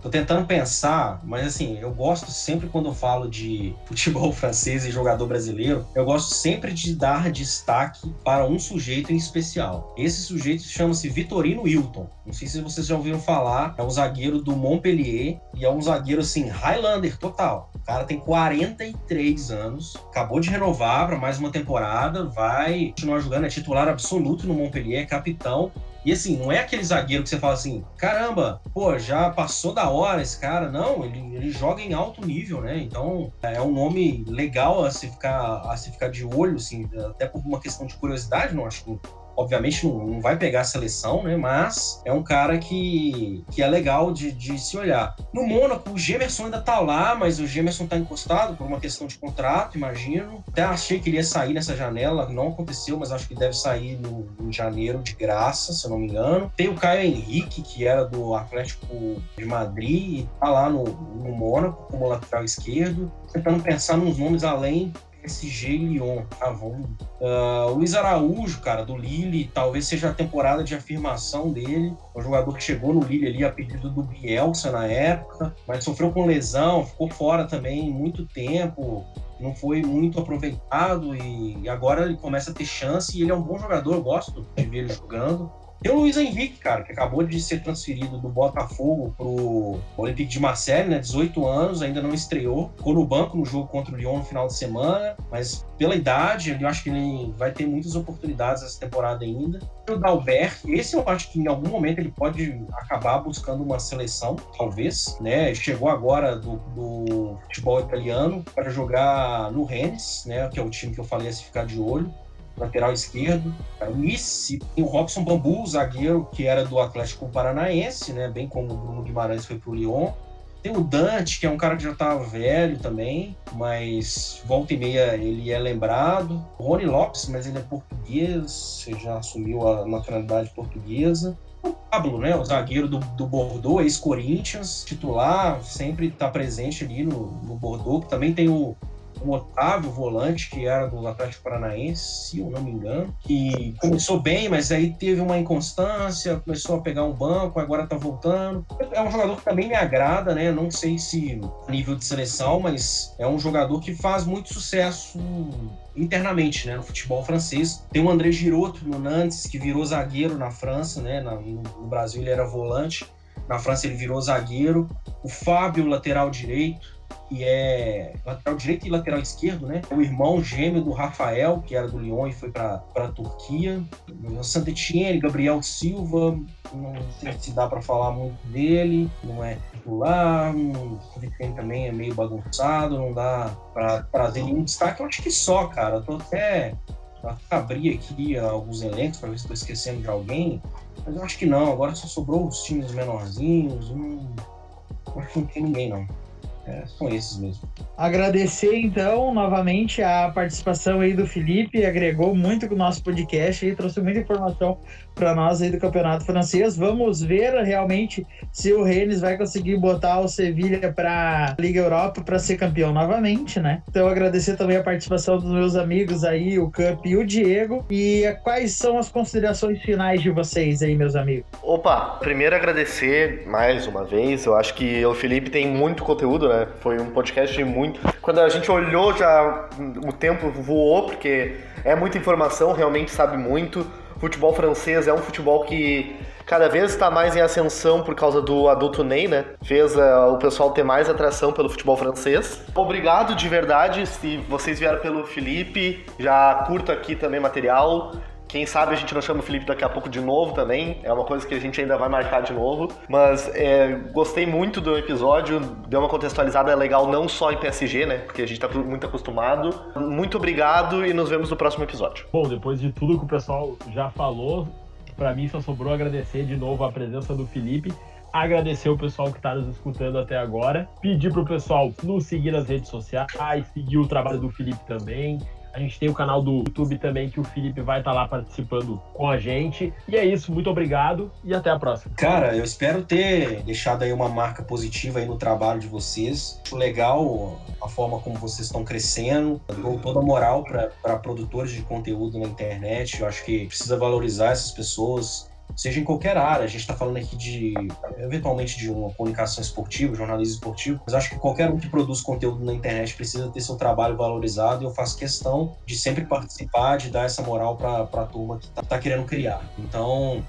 Tô tentando pensar, mas assim, eu gosto sempre quando eu falo de futebol francês e jogador brasileiro, eu gosto sempre de dar destaque para um sujeito em especial. Esse sujeito chama-se Vitorino Wilton. Não sei se vocês já ouviram falar, é um zagueiro do Montpellier e é um zagueiro assim, Highlander total. O cara tem 43 anos, acabou de renovar para mais uma temporada, vai continuar jogando, é titular absoluto no Montpellier, é capitão e assim, não é aquele zagueiro que você fala assim, caramba, pô, já passou da hora esse cara. Não, ele, ele joga em alto nível, né? Então é um nome legal a se ficar, a se ficar de olho, assim, até por uma questão de curiosidade, não acho que obviamente não, não, vai pegar a seleção, né? Mas é um cara que, que é legal de, de se olhar. No Mônaco, o Gemerson ainda tá lá, mas o Gemerson tá encostado por uma questão de contrato, imagino. Até achei que ele ia sair nessa janela, não aconteceu, mas acho que deve sair no, em janeiro de graça, se eu não me engano. Tem o Caio Henrique, que era do Atlético de Madrid, e tá lá no, no Mônaco como lateral esquerdo. Tentando pensar nos nomes além PSG Lyon. Vamos. Uh, Luiz Araújo, cara, do Lille, talvez seja a temporada de afirmação dele. Um jogador que chegou no Lille ali a pedido do Bielsa na época, mas sofreu com lesão, ficou fora também muito tempo não foi muito aproveitado e agora ele começa a ter chance e ele é um bom jogador, eu gosto de ver ele jogando. Tem o Luiz Henrique, cara, que acabou de ser transferido do Botafogo pro Olympique de Marseille, né? 18 anos, ainda não estreou. Ficou no banco no jogo contra o Lyon no final de semana, mas pela idade, eu acho que ele vai ter muitas oportunidades essa temporada ainda. O Dalbert, esse eu acho que em algum momento ele pode acabar buscando uma seleção, talvez, né? Chegou agora do, do futebol italiano para jogar no Rennes, né? Que é o time que eu falei a se ficar de olho lateral esquerdo. O Nice tem o Robson Bambu, zagueiro que era do Atlético Paranaense, né? Bem como o Bruno Guimarães foi pro Lyon. Tem o Dante, que é um cara que já estava velho também, mas volta e meia ele é lembrado. O Rony Lopes, mas ele é português, já assumiu a nacionalidade portuguesa. O Pablo, né, o zagueiro do, do Bordeaux, ex-Corinthians, titular, sempre está presente ali no, no Bordeaux. Também tem o o Otávio, volante, que era do Atlético Paranaense, se eu não me engano, que começou bem, mas aí teve uma inconstância, começou a pegar um banco, agora tá voltando. É um jogador que também me agrada, né? Não sei se nível de seleção, mas é um jogador que faz muito sucesso internamente, né, no futebol francês. Tem o André Giroto no Nantes, que virou zagueiro na França, né? No Brasil ele era volante, na França ele virou zagueiro. O Fábio, lateral direito, que é lateral direito e lateral esquerdo, né? O irmão gêmeo do Rafael, que era do Lyon e foi para a Turquia. O Sant'Etienne, Gabriel Silva, não sei se dá para falar muito dele, não é titular, o Vitene também é meio bagunçado, não dá para trazer nenhum destaque. Eu acho que só, cara. Eu tô até abrir aqui alguns elencos para ver se estou esquecendo de alguém, mas eu acho que não. Agora só sobrou os times menorzinhos. Hum, acho que não tem ninguém, não. É, são esses mesmo. Agradecer, então, novamente a participação aí do Felipe, agregou muito com o nosso podcast e trouxe muita informação para nós aí do Campeonato Francês. Vamos ver realmente se o Rennes vai conseguir botar o Sevilha para Liga Europa para ser campeão novamente, né? Então agradecer também a participação dos meus amigos aí, o Camp e o Diego. E quais são as considerações finais de vocês aí, meus amigos? Opa, primeiro agradecer mais uma vez. Eu acho que o Felipe tem muito conteúdo, né? Foi um podcast de muito. Quando a gente olhou já o tempo voou porque é muita informação, realmente sabe muito futebol francês é um futebol que cada vez está mais em ascensão por causa do adulto Ney, né? Fez uh, o pessoal ter mais atração pelo futebol francês. Obrigado de verdade se vocês vieram pelo Felipe, já curto aqui também material. Quem sabe a gente não chama o Felipe daqui a pouco de novo também. É uma coisa que a gente ainda vai marcar de novo. Mas é, gostei muito do episódio. Deu uma contextualizada legal não só em PSG, né? Porque a gente tá muito acostumado. Muito obrigado e nos vemos no próximo episódio. Bom, depois de tudo que o pessoal já falou, para mim só sobrou agradecer de novo a presença do Felipe agradecer o pessoal que está nos escutando até agora, pedir para o pessoal nos seguir nas redes sociais, seguir o trabalho do Felipe também, a gente tem o canal do YouTube também que o Felipe vai estar tá lá participando com a gente. E é isso, muito obrigado e até a próxima. Cara, eu espero ter deixado aí uma marca positiva aí no trabalho de vocês. Legal a forma como vocês estão crescendo. Dou toda a moral para produtores de conteúdo na internet. Eu acho que precisa valorizar essas pessoas seja em qualquer área. A gente está falando aqui de, eventualmente, de uma comunicação esportiva, jornalismo esportivo, mas acho que qualquer um que produz conteúdo na internet precisa ter seu trabalho valorizado e eu faço questão de sempre participar, de dar essa moral para a turma que está tá querendo criar. Então,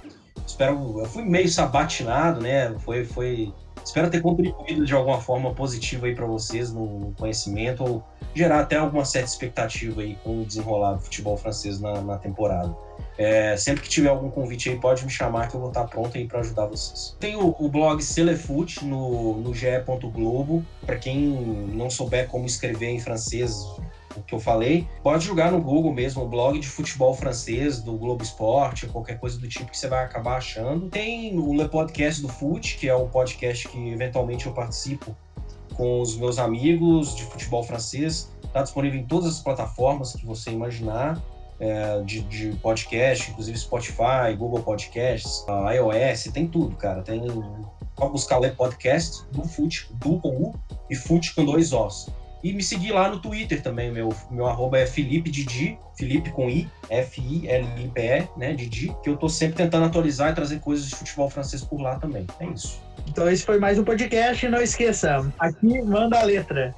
espero. Eu fui meio sabatinado, né? Foi. foi espero ter contribuído de alguma forma positiva aí para vocês no conhecimento ou gerar até alguma certa expectativa aí com o desenrolar do futebol francês na, na temporada. É, sempre que tiver algum convite aí, pode me chamar que eu vou estar pronto aí para ajudar vocês. Tem o, o blog Celefoot no, no ge.globo. Para quem não souber como escrever em francês, o que eu falei, pode jogar no Google mesmo, o blog de futebol francês do Globo Esporte, qualquer coisa do tipo que você vai acabar achando. Tem o Le Podcast do Fute, que é um podcast que eventualmente eu participo com os meus amigos de futebol francês. Está disponível em todas as plataformas que você imaginar. É, de, de, podcast, inclusive Spotify, Google Podcasts, iOS, tem tudo, cara. Tem só buscar o podcast do FUT, do com U e FUT com dois Os. E me seguir lá no Twitter também, meu, meu arroba é Felipe Didi, Felipe com I, F-I-L-I-P-E, né, Didi, que eu tô sempre tentando atualizar e trazer coisas de futebol francês por lá também. É isso. Então esse foi mais um podcast, não esqueça, aqui manda a letra.